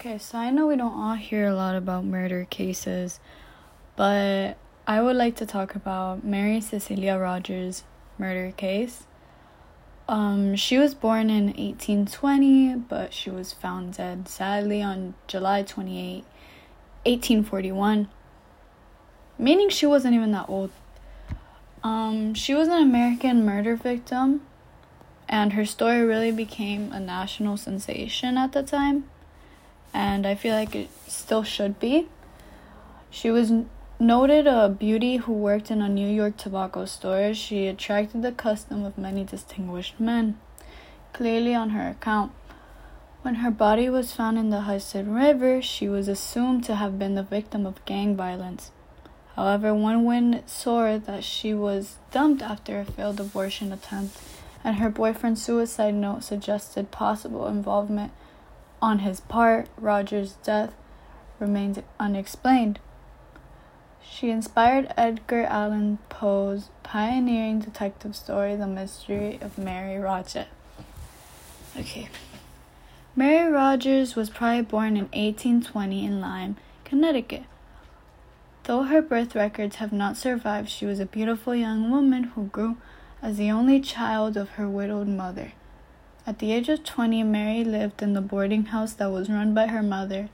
Okay, so I know we don't all hear a lot about murder cases, but I would like to talk about Mary Cecilia Rogers' murder case. Um, she was born in 1820, but she was found dead sadly on July 28, 1841, meaning she wasn't even that old. Um, she was an American murder victim, and her story really became a national sensation at the time and I feel like it still should be. She was noted a beauty who worked in a New York tobacco store. She attracted the custom of many distinguished men, clearly on her account. When her body was found in the Hudson River, she was assumed to have been the victim of gang violence. However, one witness saw that she was dumped after a failed abortion attempt, and her boyfriend's suicide note suggested possible involvement on his part, Rogers' death remains unexplained. She inspired Edgar Allan Poe's pioneering detective story, The Mystery of Mary Rogers. Okay. Mary Rogers was probably born in 1820 in Lyme, Connecticut. Though her birth records have not survived, she was a beautiful young woman who grew as the only child of her widowed mother. At the age of 20, Mary lived in the boarding house that was run by her mother,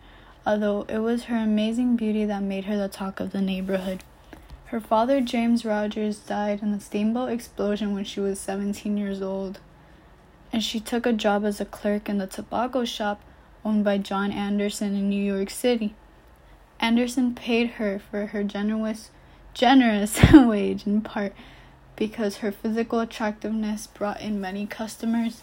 although it was her amazing beauty that made her the talk of the neighborhood. Her father, James Rogers, died in a steamboat explosion when she was 17 years old, and she took a job as a clerk in the tobacco shop owned by John Anderson in New York City. Anderson paid her for her generous generous wage in part because her physical attractiveness brought in many customers.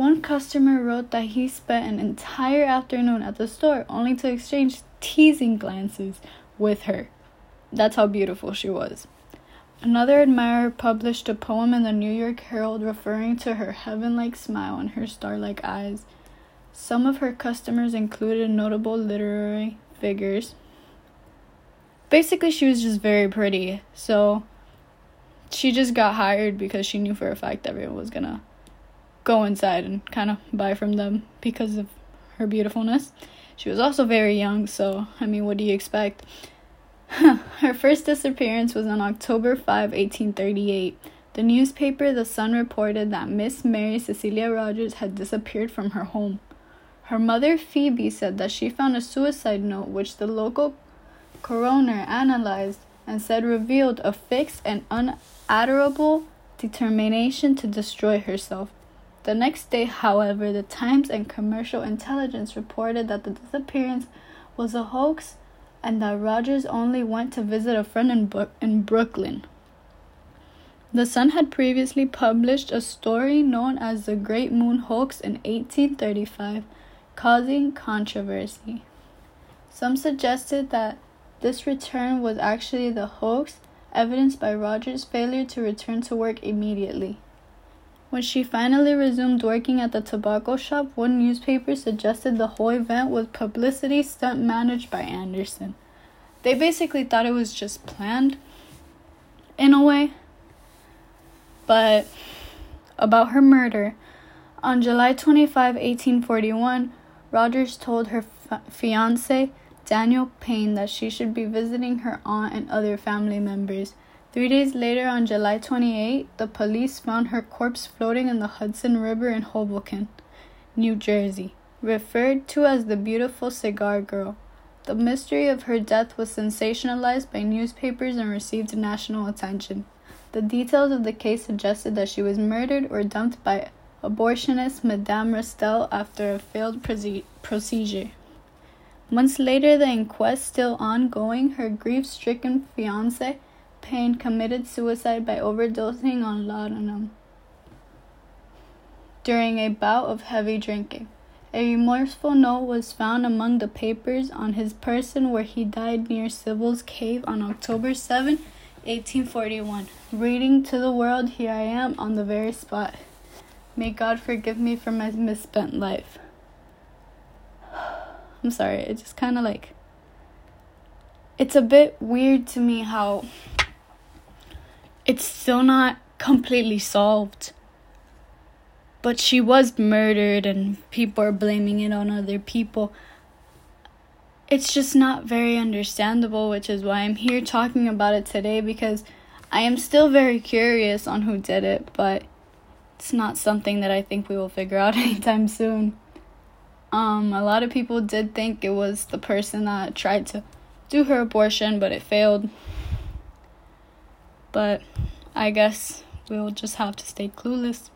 One customer wrote that he spent an entire afternoon at the store only to exchange teasing glances with her. That's how beautiful she was. Another admirer published a poem in the New York Herald referring to her heaven like smile and her star like eyes. Some of her customers included notable literary figures. Basically, she was just very pretty, so she just got hired because she knew for a fact everyone was gonna go inside and kind of buy from them because of her beautifulness. She was also very young, so I mean, what do you expect? her first disappearance was on October 5, 1838. The newspaper The Sun reported that Miss Mary Cecilia Rogers had disappeared from her home. Her mother, Phoebe, said that she found a suicide note which the local coroner analyzed and said revealed a fixed and unalterable determination to destroy herself. The next day, however, the Times and Commercial Intelligence reported that the disappearance was a hoax and that Rogers only went to visit a friend in, Bu- in Brooklyn. The Sun had previously published a story known as the Great Moon Hoax in 1835, causing controversy. Some suggested that this return was actually the hoax, evidenced by Rogers' failure to return to work immediately. When she finally resumed working at the tobacco shop, one newspaper suggested the whole event was publicity stunt managed by Anderson. They basically thought it was just planned in a way. But about her murder, on July 25, 1841, Rogers told her fiance, Daniel Payne, that she should be visiting her aunt and other family members. Three days later, on July 28, the police found her corpse floating in the Hudson River in Hoboken, New Jersey, referred to as the beautiful cigar girl. The mystery of her death was sensationalized by newspapers and received national attention. The details of the case suggested that she was murdered or dumped by abortionist Madame Restell after a failed procedure. Months later, the inquest still ongoing, her grief stricken fiance Payne committed suicide by overdosing on laudanum during a bout of heavy drinking. A remorseful note was found among the papers on his person where he died near Sybil's Cave on October 7, 1841. Reading to the world, here I am on the very spot. May God forgive me for my misspent life. I'm sorry, it just kind of like. It's a bit weird to me how it's still not completely solved. But she was murdered, and people are blaming it on other people. it's just not very understandable, which is why I'm here talking about it today because I am still very curious on who did it, but it's not something that I think we will figure out anytime soon. Um, a lot of people did think it was the person that tried to do her abortion, but it failed. But I guess we'll just have to stay clueless.